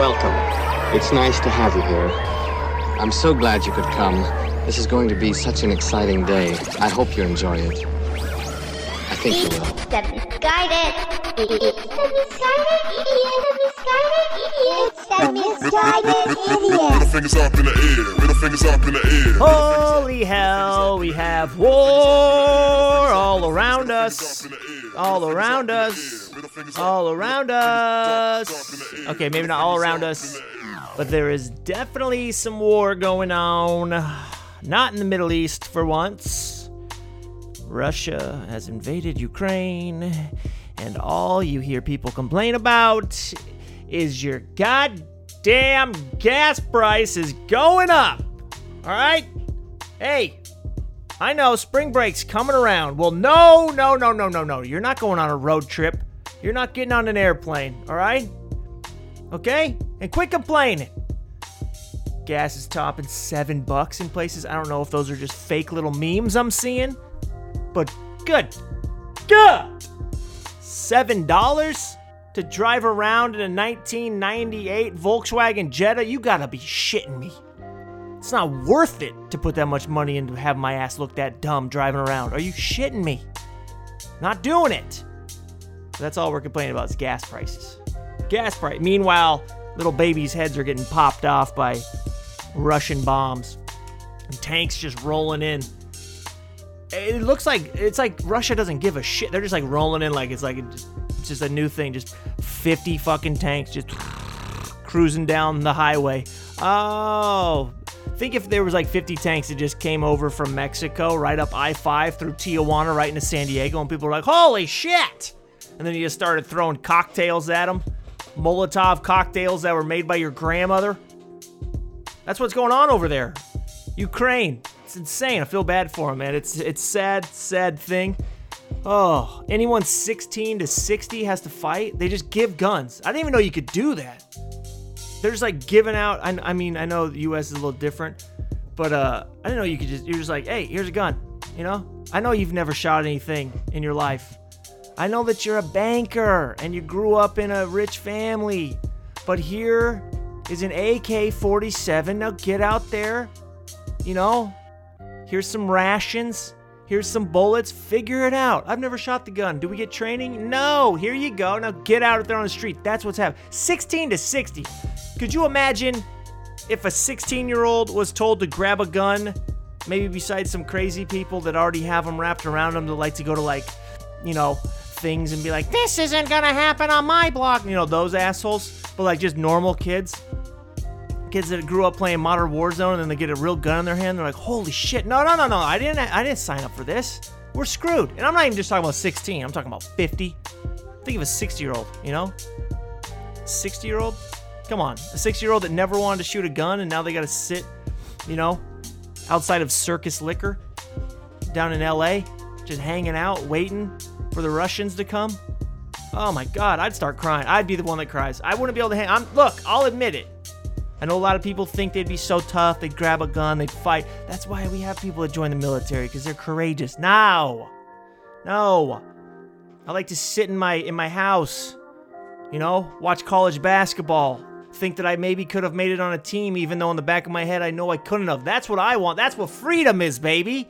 Welcome. It's nice to have you here. I'm so glad you could come. This is going to be such an exciting day. I hope you enjoy it. I think you will. It's the Holy hell, we have war all around us. All around us. All around us. Okay, maybe not all around us, but there is definitely some war going on. Not in the Middle East for once. Russia has invaded Ukraine, and all you hear people complain about is your goddamn gas price is going up. All right? Hey, I know spring break's coming around. Well, no, no, no, no, no, no. You're not going on a road trip. You're not getting on an airplane, all right? Okay? And quit complaining. Gas is topping seven bucks in places. I don't know if those are just fake little memes I'm seeing, but good. Good. Seven dollars to drive around in a 1998 Volkswagen Jetta? You gotta be shitting me. It's not worth it to put that much money into have my ass look that dumb driving around. Are you shitting me? Not doing it. That's all we're complaining about is gas prices. Gas price. Meanwhile, little babies' heads are getting popped off by Russian bombs and tanks just rolling in. It looks like it's like Russia doesn't give a shit. They're just like rolling in like it's like it's just a new thing. Just 50 fucking tanks just cruising down the highway. Oh, think if there was like 50 tanks that just came over from Mexico right up I-5 through Tijuana right into San Diego, and people were like, "Holy shit!" And then you just started throwing cocktails at them, Molotov cocktails that were made by your grandmother. That's what's going on over there. Ukraine. It's insane. I feel bad for them, man. It's it's sad, sad thing. Oh, anyone 16 to 60 has to fight. They just give guns. I didn't even know you could do that. They're just like giving out. I, I mean, I know the U.S. is a little different, but uh, I didn't know you could just. You're just like, hey, here's a gun. You know, I know you've never shot anything in your life. I know that you're a banker and you grew up in a rich family, but here is an AK-47. Now get out there. You know, here's some rations. Here's some bullets. Figure it out. I've never shot the gun. Do we get training? No. Here you go. Now get out of there on the street. That's what's happening. 16 to 60. Could you imagine if a 16 year old was told to grab a gun, maybe besides some crazy people that already have them wrapped around them that like to go to like, you know, things and be like, this isn't gonna happen on my block. You know, those assholes. But like just normal kids. Kids that grew up playing Modern Warzone and then they get a real gun in their hand, they're like, "Holy shit! No, no, no, no! I didn't, I didn't sign up for this. We're screwed." And I'm not even just talking about 16. I'm talking about 50. Think of a 60-year-old. You know, 60-year-old. Come on, a 60-year-old that never wanted to shoot a gun and now they got to sit, you know, outside of Circus Liquor down in L.A. just hanging out, waiting for the Russians to come. Oh my God, I'd start crying. I'd be the one that cries. I wouldn't be able to hang. I'm look. I'll admit it. I know a lot of people think they'd be so tough, they'd grab a gun, they'd fight. That's why we have people that join the military because they're courageous. Now, no. I like to sit in my in my house, you know, watch college basketball. Think that I maybe could have made it on a team, even though in the back of my head I know I couldn't have. That's what I want. That's what freedom is, baby.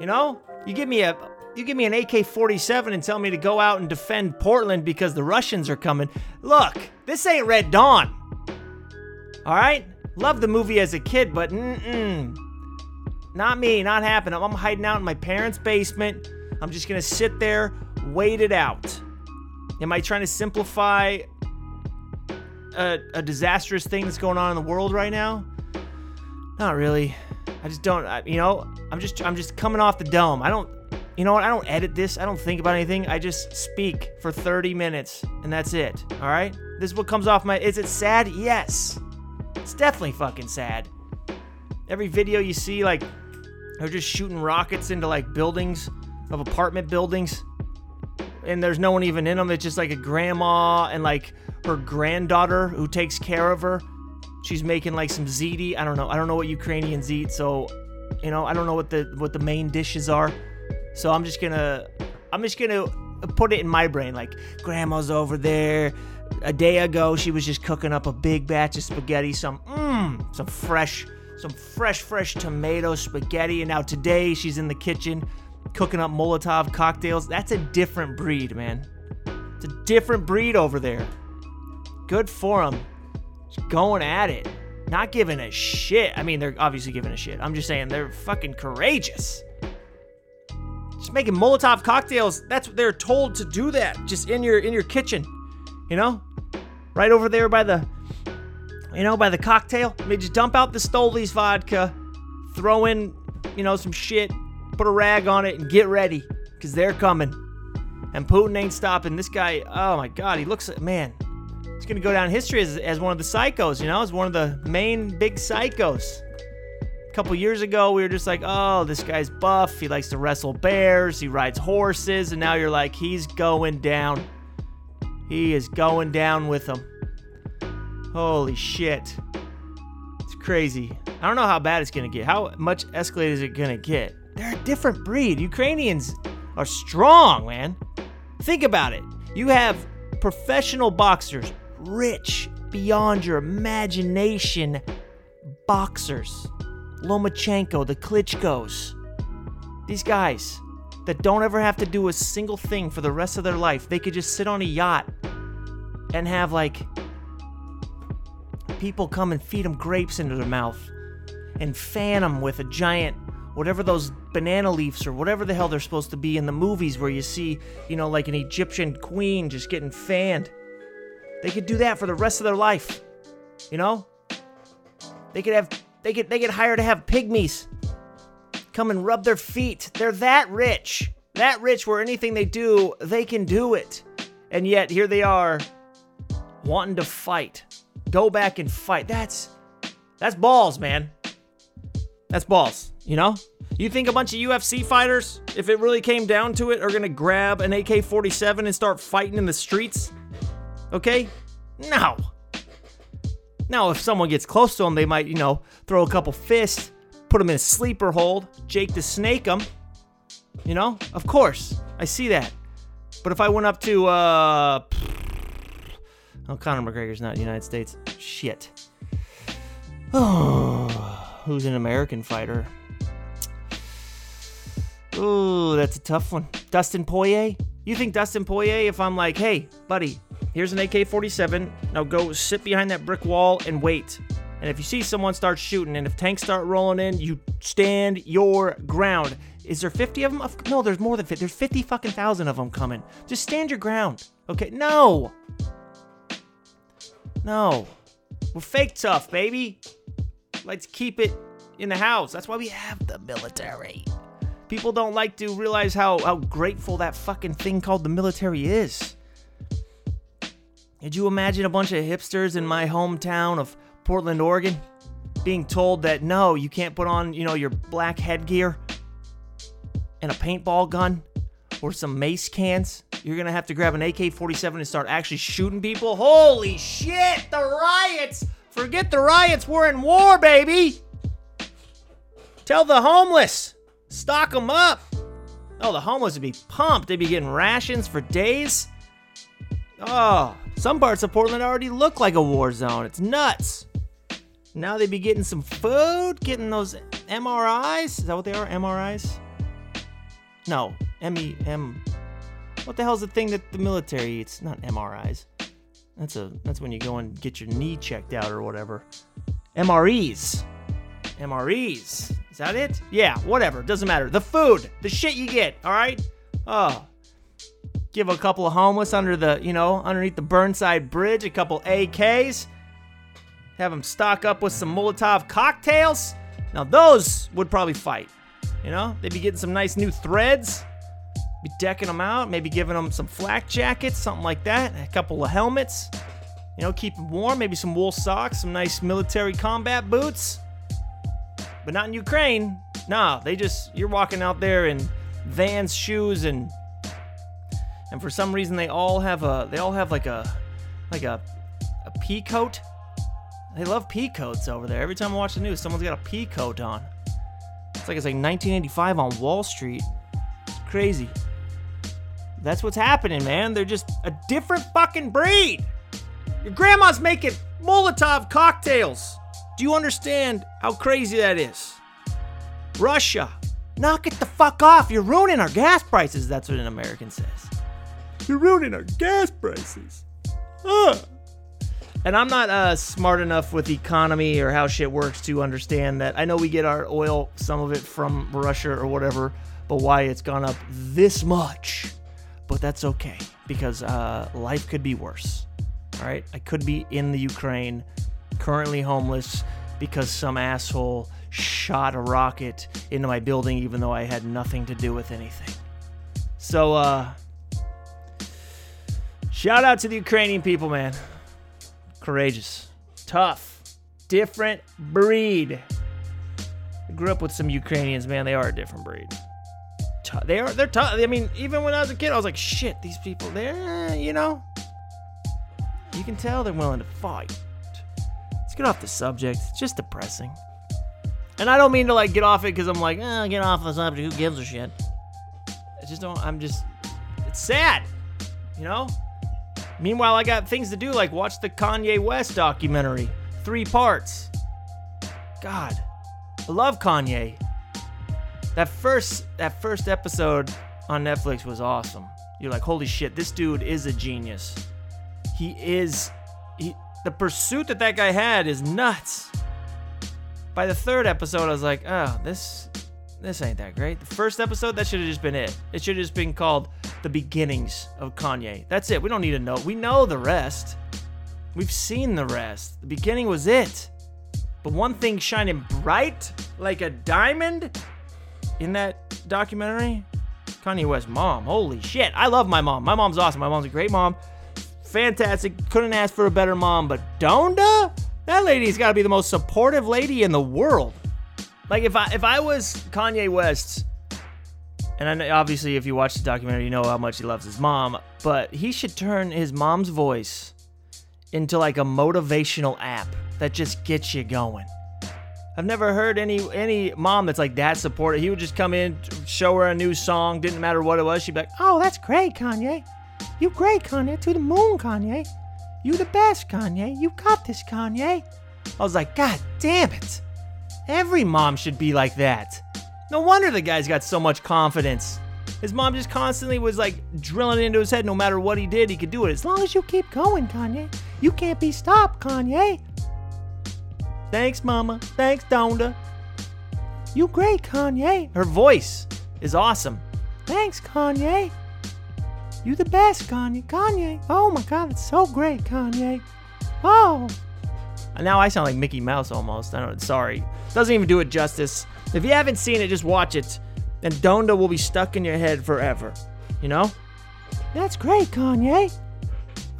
You know, you give me a you give me an AK-47 and tell me to go out and defend Portland because the Russians are coming. Look, this ain't Red Dawn. All right? Loved the movie as a kid, but mm-mm. Not me, not happening. I'm hiding out in my parents' basement. I'm just gonna sit there, wait it out. Am I trying to simplify a, a disastrous thing that's going on in the world right now? Not really. I just don't. I, you know, I'm just I'm just coming off the dome. I don't. You know what? I don't edit this. I don't think about anything. I just speak for 30 minutes, and that's it. All right. This is what comes off my. Is it sad? Yes. It's definitely fucking sad. Every video you see, like, they're just shooting rockets into like buildings of apartment buildings, and there's no one even in them. It's just like a grandma and like her granddaughter who takes care of her. She's making like some ziti. I don't know. I don't know what Ukrainians eat, so you know, I don't know what the what the main dishes are. So I'm just gonna I'm just gonna put it in my brain like grandma's over there a day ago she was just cooking up a big batch of spaghetti, some mmm, some fresh, some fresh, fresh tomato spaghetti, and now today she's in the kitchen cooking up Molotov cocktails. That's a different breed, man. It's a different breed over there. Good for them. Just going at it. Not giving a shit. I mean, they're obviously giving a shit. I'm just saying they're fucking courageous. Just making Molotov cocktails. That's what they're told to do that. Just in your in your kitchen. You know? Right over there by the you know, by the cocktail. I mean, just dump out the Stolies vodka, throw in, you know, some shit, put a rag on it, and get ready. Cause they're coming. And Putin ain't stopping. This guy, oh my god, he looks man. He's gonna go down history as, as one of the psychos, you know, as one of the main big psychos. A couple years ago, we were just like, oh, this guy's buff. He likes to wrestle bears. He rides horses. And now you're like, he's going down. He is going down with them. Holy shit. It's crazy. I don't know how bad it's going to get. How much escalated is it going to get? They're a different breed. Ukrainians are strong, man. Think about it. You have professional boxers, rich beyond your imagination boxers. Lomachenko, the Klitschko's. These guys that don't ever have to do a single thing for the rest of their life. They could just sit on a yacht and have like people come and feed them grapes into their mouth and fan them with a giant whatever those banana leaves or whatever the hell they're supposed to be in the movies where you see, you know, like an Egyptian queen just getting fanned. They could do that for the rest of their life. You know? They could have they get they get hired to have pygmies come and rub their feet. They're that rich. That rich where anything they do, they can do it. And yet here they are wanting to fight. Go back and fight. That's that's balls, man. That's balls, you know? You think a bunch of UFC fighters, if it really came down to it, are gonna grab an AK 47 and start fighting in the streets? Okay? No. Now, if someone gets close to them, they might, you know, throw a couple fists, put him in a sleeper hold, Jake the Snake him. You know? Of course. I see that. But if I went up to, uh. Oh, Conor McGregor's not United States. Shit. Oh, who's an American fighter? Ooh, that's a tough one. Dustin Poirier? You think Dustin Poirier, if I'm like, hey, buddy, here's an AK 47, now go sit behind that brick wall and wait. And if you see someone start shooting, and if tanks start rolling in, you stand your ground. Is there 50 of them? No, there's more than 50. There's 50 fucking thousand of them coming. Just stand your ground. Okay? No. No. We're fake tough, baby. Let's keep it in the house. That's why we have the military. People don't like to realize how, how grateful that fucking thing called the military is. Could you imagine a bunch of hipsters in my hometown of Portland, Oregon, being told that no, you can't put on, you know, your black headgear and a paintball gun or some mace cans? You're gonna have to grab an AK 47 and start actually shooting people? Holy shit, the riots! Forget the riots, we're in war, baby! Tell the homeless, stock them up. Oh, the homeless would be pumped. They'd be getting rations for days. Oh, some parts of Portland already look like a war zone. It's nuts. Now they'd be getting some food, getting those MRIs. Is that what they are? MRIs? No, M E M. What the hell's the thing that the military eats? Not MRIs. That's a that's when you go and get your knee checked out or whatever. MREs. MREs. Is that it? Yeah, whatever. Doesn't matter. The food, the shit you get, all right? Oh. Give a couple of homeless under the, you know, underneath the Burnside Bridge, a couple AKs. Have them stock up with some Molotov cocktails. Now, those would probably fight. You know, they'd be getting some nice new threads, be decking them out, maybe giving them some flak jackets, something like that, a couple of helmets. You know, keep them warm, maybe some wool socks, some nice military combat boots. But not in Ukraine. Nah, they just you're walking out there in Vans shoes and and for some reason they all have a they all have like a like a a pea coat. They love pea coats over there. Every time I watch the news, someone's got a pea coat on. It's like it's like 1985 on Wall Street. It's crazy. That's what's happening, man. They're just a different fucking breed. Your grandma's making Molotov cocktails. Do you understand how crazy that is? Russia, knock it the fuck off. You're ruining our gas prices. That's what an American says. You're ruining our gas prices. Ugh. And I'm not uh, smart enough with economy or how shit works to understand that. I know we get our oil, some of it from Russia or whatever, but why it's gone up this much. But that's okay because uh, life could be worse. All right, I could be in the Ukraine, currently homeless because some asshole shot a rocket into my building, even though I had nothing to do with anything. So, uh, shout out to the Ukrainian people, man courageous, tough, different breed. I grew up with some Ukrainians, man. They are a different breed. They are. They're tough. I mean, even when I was a kid, I was like, shit, these people. They're, you know, you can tell they're willing to fight. Let's get off the subject. It's just depressing. And I don't mean to like get off it because I'm like, eh, get off the subject. Who gives a shit? I just don't. I'm just. It's sad. You know. Meanwhile, I got things to do, like watch the Kanye West documentary, three parts. God, I love Kanye. That first that first episode on Netflix was awesome. You're like, holy shit, this dude is a genius. He is. He, the pursuit that that guy had is nuts. By the third episode, I was like, oh, this this ain't that great. The first episode, that should have just been it. It should have just been called The Beginnings of Kanye. That's it. We don't need to know. We know the rest. We've seen the rest. The beginning was it. But one thing shining bright like a diamond in that documentary Kanye West's mom. Holy shit. I love my mom. My mom's awesome. My mom's a great mom. Fantastic. Couldn't ask for a better mom. But Donda? That lady's got to be the most supportive lady in the world. Like if I if I was Kanye West, and obviously if you watch the documentary, you know how much he loves his mom, but he should turn his mom's voice into like a motivational app that just gets you going. I've never heard any any mom that's like that supportive. He would just come in, show her a new song, didn't matter what it was. She'd be like, "Oh, that's great, Kanye. You great, Kanye. To the moon, Kanye. You the best, Kanye. You got this, Kanye." I was like, "God damn it." Every mom should be like that. No wonder the guy's got so much confidence. His mom just constantly was like drilling into his head no matter what he did, he could do it. As long as you keep going, Kanye. You can't be stopped, Kanye. Thanks, Mama. Thanks, Donda. You great, Kanye. Her voice is awesome. Thanks, Kanye. You the best, Kanye. Kanye. Oh my god, it's so great, Kanye. Oh. Now I sound like Mickey Mouse almost. I don't sorry. Doesn't even do it justice. If you haven't seen it, just watch it. And Donda will be stuck in your head forever. You know? That's great, Kanye.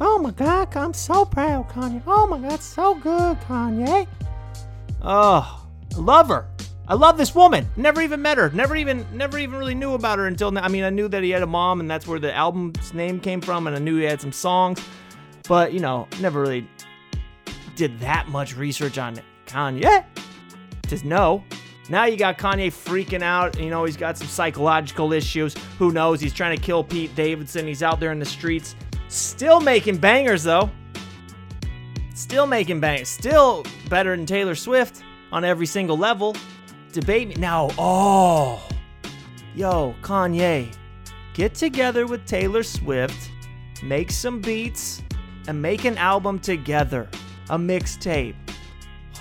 Oh my god, I'm so proud, Kanye. Oh my god, so good, Kanye. Oh, I love her. I love this woman. Never even met her. Never even never even really knew about her until now. I mean, I knew that he had a mom and that's where the album's name came from and I knew he had some songs. But, you know, never really did that much research on Kanye. Just know. Now you got Kanye freaking out. You know, he's got some psychological issues. Who knows? He's trying to kill Pete Davidson. He's out there in the streets. Still making bangers, though. Still making bangers. Still better than Taylor Swift on every single level. Debate me. Now, oh. Yo, Kanye, get together with Taylor Swift, make some beats, and make an album together. A mixtape.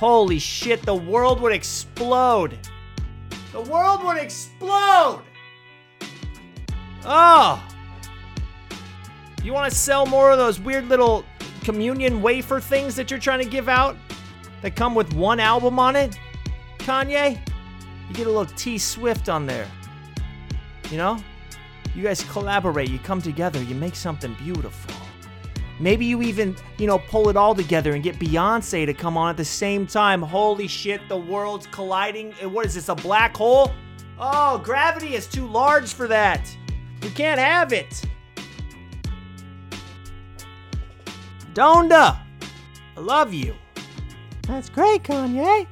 Holy shit, the world would explode. The world would explode. Oh. You want to sell more of those weird little communion wafer things that you're trying to give out that come with one album on it? Kanye? You get a little T Swift on there. You know? You guys collaborate, you come together, you make something beautiful. Maybe you even, you know, pull it all together and get Beyonce to come on at the same time. Holy shit, the world's colliding. What is this, a black hole? Oh, gravity is too large for that. You can't have it. Donda, I love you. That's great, Kanye.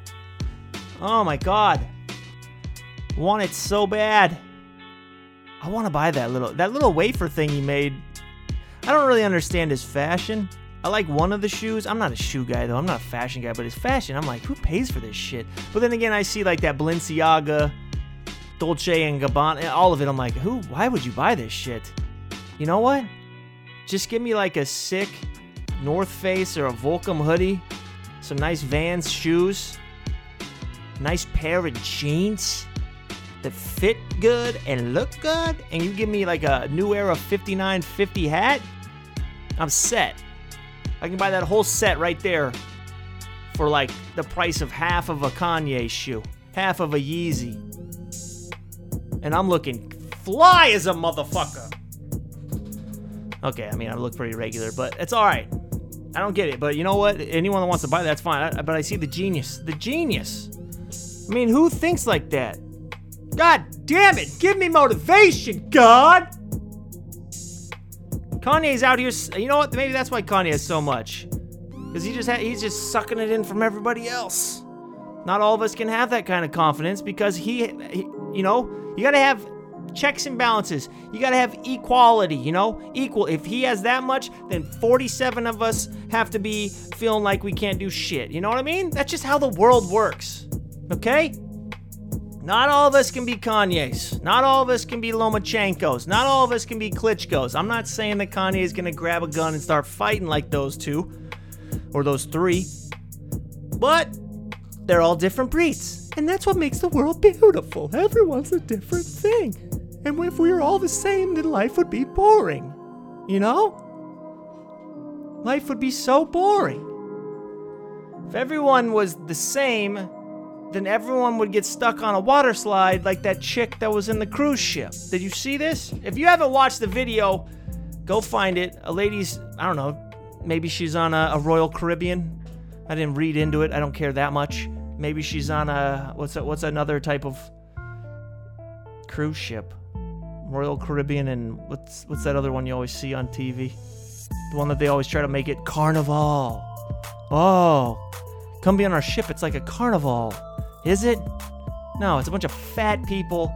Oh my god. Want it so bad. I want to buy that little that little wafer thing he made. I don't really understand his fashion. I like one of the shoes. I'm not a shoe guy though. I'm not a fashion guy, but his fashion. I'm like, who pays for this shit? But then again, I see like that Balenciaga, Dolce and Gabbana, eh, all of it. I'm like, who? Why would you buy this shit? You know what? Just give me like a sick North Face or a Volcom hoodie, some nice Vans shoes, nice pair of jeans that fit good and look good, and you give me like a new era 5950 hat, I'm set. I can buy that whole set right there for like the price of half of a Kanye shoe, half of a Yeezy. And I'm looking fly as a motherfucker. Okay, I mean, I look pretty regular, but it's all right. I don't get it, but you know what? Anyone that wants to buy that's fine. I, but I see the genius. The genius. I mean, who thinks like that? God damn it! Give me motivation, God! Kanye's out here. You know what? Maybe that's why Kanye has so much, because he just ha- he's just sucking it in from everybody else. Not all of us can have that kind of confidence because he, he you know, you got to have checks and balances. You got to have equality, you know? Equal. If he has that much, then 47 of us have to be feeling like we can't do shit. You know what I mean? That's just how the world works. Okay? Not all of us can be Kanye's. Not all of us can be Lomachenkos. Not all of us can be Klitschko's. I'm not saying that Kanye is going to grab a gun and start fighting like those two or those three. But they're all different breeds. And that's what makes the world beautiful. Everyone's a different thing. And if we were all the same, then life would be boring. You know? Life would be so boring. If everyone was the same, then everyone would get stuck on a water slide like that chick that was in the cruise ship. Did you see this? If you haven't watched the video, go find it. A lady's, I don't know, maybe she's on a, a Royal Caribbean. I didn't read into it. I don't care that much. Maybe she's on a what's that, what's another type of cruise ship? Royal Caribbean and what's what's that other one you always see on TV? The one that they always try to make it Carnival. Oh, come be on our ship. It's like a carnival. Is it? No, it's a bunch of fat people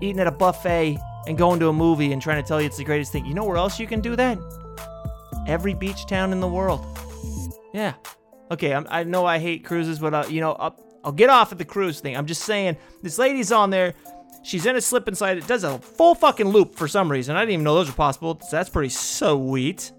eating at a buffet and going to a movie and trying to tell you it's the greatest thing. You know where else you can do that? Every beach town in the world. Yeah. Okay, I'm, I know I hate cruises, but uh, you know, I'll, I'll get off at the cruise thing. I'm just saying, this lady's on there. She's in a slip and slide. It does a full fucking loop for some reason. I didn't even know those were possible. So that's pretty sweet.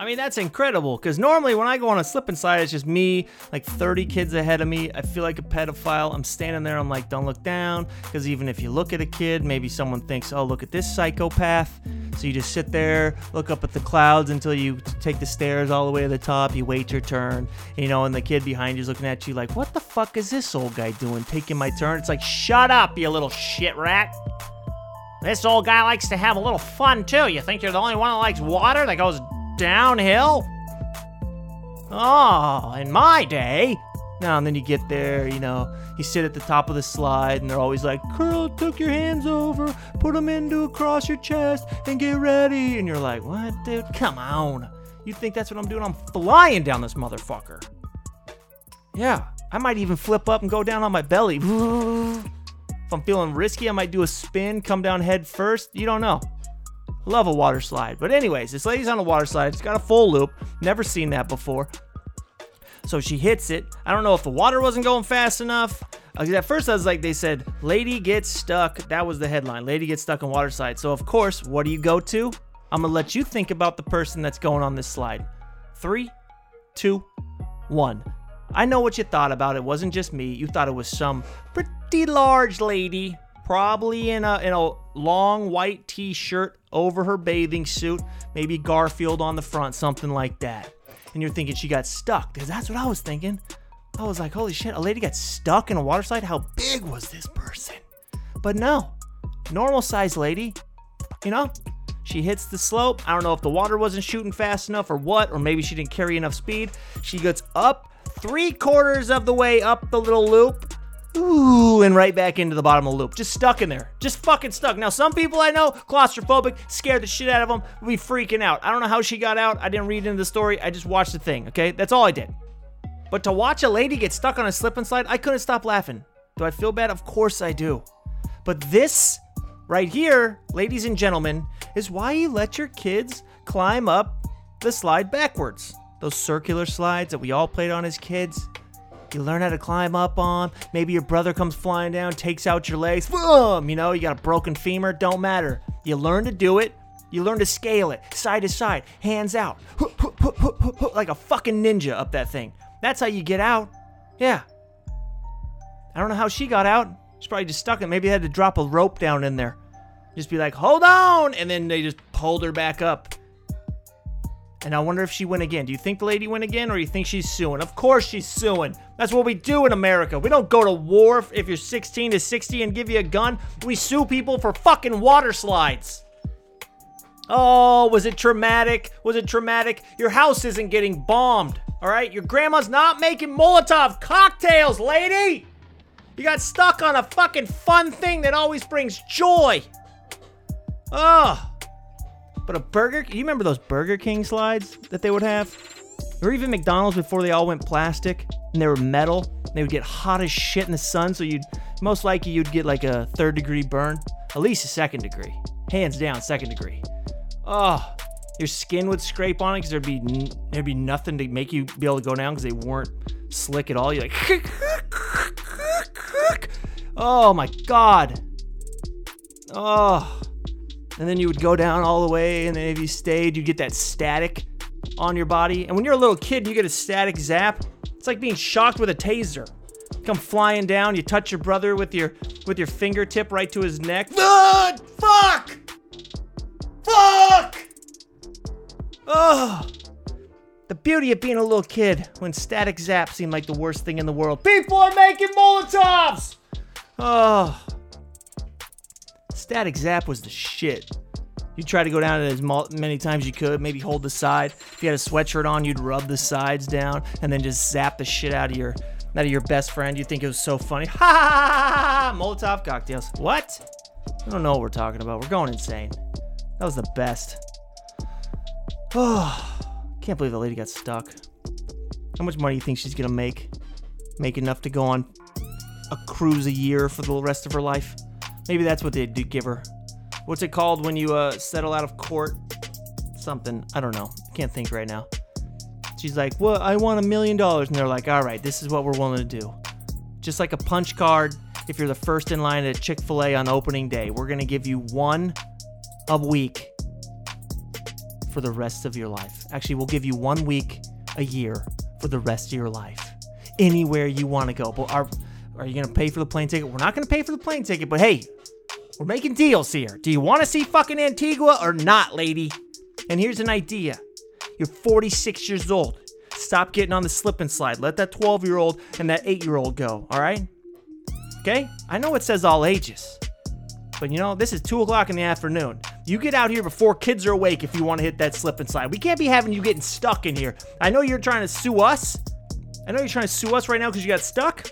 I mean, that's incredible because normally when I go on a slip and slide, it's just me, like 30 kids ahead of me. I feel like a pedophile. I'm standing there, I'm like, don't look down. Because even if you look at a kid, maybe someone thinks, oh, look at this psychopath. So you just sit there, look up at the clouds until you take the stairs all the way to the top. You wait your turn, you know, and the kid behind you is looking at you like, what the fuck is this old guy doing taking my turn? It's like, shut up, you little shit rat. This old guy likes to have a little fun too. You think you're the only one that likes water that goes downhill? Oh, in my day. Now and then you get there, you know, you sit at the top of the slide and they're always like, Curl, tuck your hands over, put them into across your chest, and get ready. And you're like, what, dude? Come on. You think that's what I'm doing? I'm flying down this motherfucker. Yeah, I might even flip up and go down on my belly. If I'm feeling risky, I might do a spin, come down head first. You don't know. Love a water slide. But, anyways, this lady's on a water slide. It's got a full loop. Never seen that before. So she hits it. I don't know if the water wasn't going fast enough. At first, I was like, they said, Lady gets stuck. That was the headline. Lady gets stuck on water slide. So, of course, what do you go to? I'm going to let you think about the person that's going on this slide. Three, two, one. I know what you thought about it. Wasn't just me. You thought it was some pretty large lady, probably in a in a long white t-shirt over her bathing suit, maybe Garfield on the front, something like that. And you're thinking she got stuck, because that's what I was thinking. I was like, holy shit, a lady got stuck in a water slide? How big was this person? But no, normal sized lady, you know? She hits the slope. I don't know if the water wasn't shooting fast enough or what, or maybe she didn't carry enough speed. She gets up three quarters of the way up the little loop. Ooh, and right back into the bottom of the loop. Just stuck in there. Just fucking stuck. Now, some people I know, claustrophobic, scared the shit out of them, would be freaking out. I don't know how she got out. I didn't read into the story. I just watched the thing, okay? That's all I did. But to watch a lady get stuck on a slip and slide, I couldn't stop laughing. Do I feel bad? Of course I do. But this right here, ladies and gentlemen, is why you let your kids climb up the slide backwards. Those circular slides that we all played on as kids. You learn how to climb up on. Maybe your brother comes flying down, takes out your legs. Boom! You know, you got a broken femur. Don't matter. You learn to do it. You learn to scale it side to side, hands out, like a fucking ninja up that thing. That's how you get out. Yeah. I don't know how she got out. She's probably just stuck in. Maybe they had to drop a rope down in there. Just be like, hold on! And then they just pulled her back up. And I wonder if she went again. Do you think the lady went again or you think she's suing? Of course she's suing. That's what we do in America. We don't go to war if you're 16 to 60 and give you a gun. We sue people for fucking water slides. Oh, was it traumatic? Was it traumatic? Your house isn't getting bombed, all right? Your grandma's not making Molotov cocktails, lady! You got stuck on a fucking fun thing that always brings joy. Oh. But a Burger you remember those Burger King slides that they would have? Or even McDonald's before they all went plastic and they were metal. They would get hot as shit in the sun, so you'd most likely you'd get like a third degree burn, at least a second degree. Hands down, second degree. Oh, your skin would scrape on it because there'd be there'd be nothing to make you be able to go down because they weren't slick at all. You're like, oh my god. Oh, and then you would go down all the way, and then if you stayed, you'd get that static on your body. And when you're a little kid, you get a static zap. It's like being shocked with a taser. Come flying down, you touch your brother with your with your fingertip right to his neck. Ah, fuck! Fuck! Oh. The beauty of being a little kid when static zap seemed like the worst thing in the world. People are making Molotovs! Oh. Static zap was the shit. You try to go down it as many times you could, maybe hold the side. If you had a sweatshirt on, you'd rub the sides down and then just zap the shit out of your out of your best friend. You think it was so funny. Ha ha ha ha! Molotov cocktails. What? I don't know what we're talking about. We're going insane. That was the best. Oh, can't believe the lady got stuck. How much money do you think she's gonna make? Make enough to go on a cruise a year for the rest of her life? Maybe that's what they did give her. What's it called when you uh, settle out of court? Something. I don't know. Can't think right now. She's like, Well, I want a million dollars. And they're like, All right, this is what we're willing to do. Just like a punch card, if you're the first in line at Chick fil A on opening day, we're going to give you one a week for the rest of your life. Actually, we'll give you one week a year for the rest of your life. Anywhere you want to go. But are, are you going to pay for the plane ticket? We're not going to pay for the plane ticket, but hey, we're making deals here. Do you want to see fucking Antigua or not, lady? And here's an idea. You're 46 years old. Stop getting on the slip and slide. Let that 12 year old and that 8 year old go, all right? Okay? I know it says all ages. But you know, this is 2 o'clock in the afternoon. You get out here before kids are awake if you want to hit that slip and slide. We can't be having you getting stuck in here. I know you're trying to sue us. I know you're trying to sue us right now because you got stuck.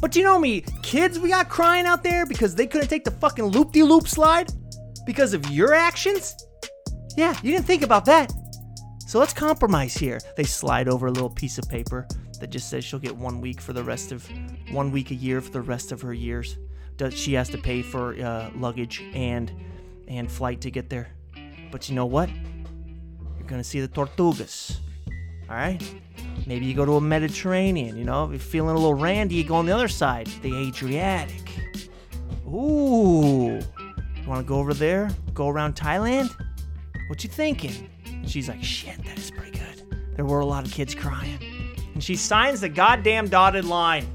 But you know me, kids we got crying out there because they couldn't take the fucking loop de loop slide because of your actions? Yeah, you didn't think about that. So let's compromise here. They slide over a little piece of paper that just says she'll get one week for the rest of one week a year for the rest of her years. Does she has to pay for uh, luggage and and flight to get there? But you know what? You're gonna see the Tortugas. All right. Maybe you go to a Mediterranean, you know, if you're feeling a little randy, you go on the other side, the Adriatic. Ooh. You want to go over there? Go around Thailand? What you thinking? she's like, shit, that is pretty good. There were a lot of kids crying. And she signs the goddamn dotted line.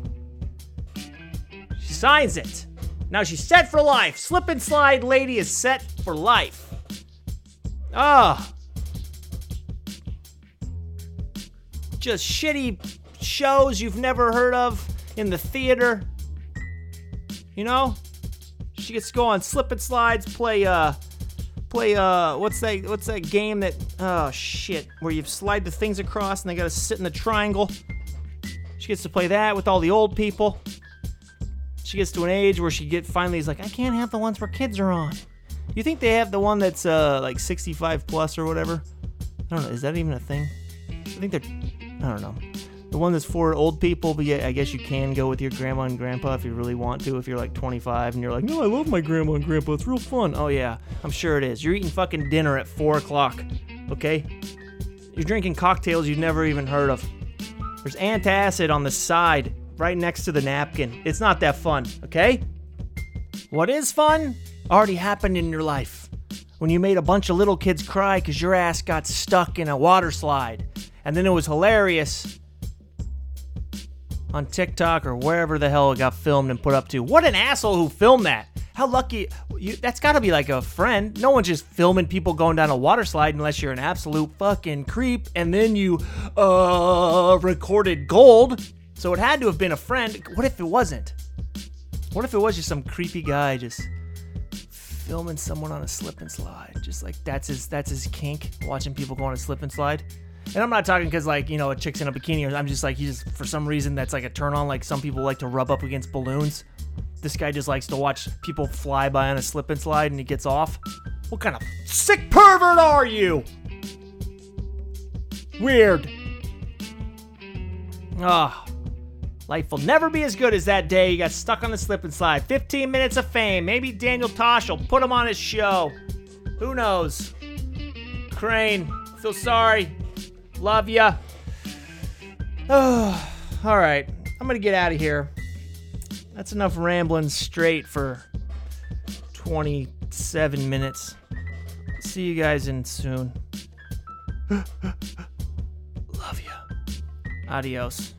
She signs it. Now she's set for life. Slip and slide lady is set for life. Ah. Oh. Just shitty shows you've never heard of in the theater. You know? She gets to go on slip and slides, play uh play uh what's that what's that game that oh shit, where you slide the things across and they gotta sit in the triangle. She gets to play that with all the old people. She gets to an age where she get finally is like, I can't have the ones where kids are on. You think they have the one that's uh like 65 plus or whatever? I don't know, is that even a thing? I think they're I don't know. The one that's for old people, but yeah, I guess you can go with your grandma and grandpa if you really want to. If you're like 25 and you're like, no, I love my grandma and grandpa. It's real fun. Oh yeah, I'm sure it is. You're eating fucking dinner at four o'clock. Okay, You're drinking cocktails you've never even heard of. There's antacid on the side, right next to the napkin. It's not that fun, okay? What is fun already happened in your life. When you made a bunch of little kids cry because your ass got stuck in a water slide. And then it was hilarious on TikTok or wherever the hell it got filmed and put up to. What an asshole who filmed that. How lucky you that's got to be like a friend. No one's just filming people going down a water slide unless you're an absolute fucking creep and then you uh recorded gold. So it had to have been a friend. What if it wasn't? What if it was just some creepy guy just filming someone on a slip and slide? Just like that's his that's his kink, watching people go on a slip and slide. And I'm not talking because like you know a chick's in a bikini, or I'm just like he's just for some reason that's like a turn on. Like some people like to rub up against balloons. This guy just likes to watch people fly by on a slip and slide, and he gets off. What kind of sick pervert are you? Weird. Ah. Life will never be as good as that day you got stuck on the slip and slide. 15 minutes of fame. Maybe Daniel Tosh will put him on his show. Who knows? Crane, feel sorry. Love ya. Oh, all right. I'm going to get out of here. That's enough rambling straight for 27 minutes. See you guys in soon. Love ya. Adios.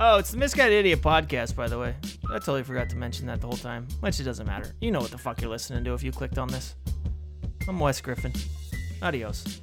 Oh, it's the Misguided Idiot podcast, by the way. I totally forgot to mention that the whole time, which it doesn't matter. You know what the fuck you're listening to if you clicked on this. I'm Wes Griffin. Adios.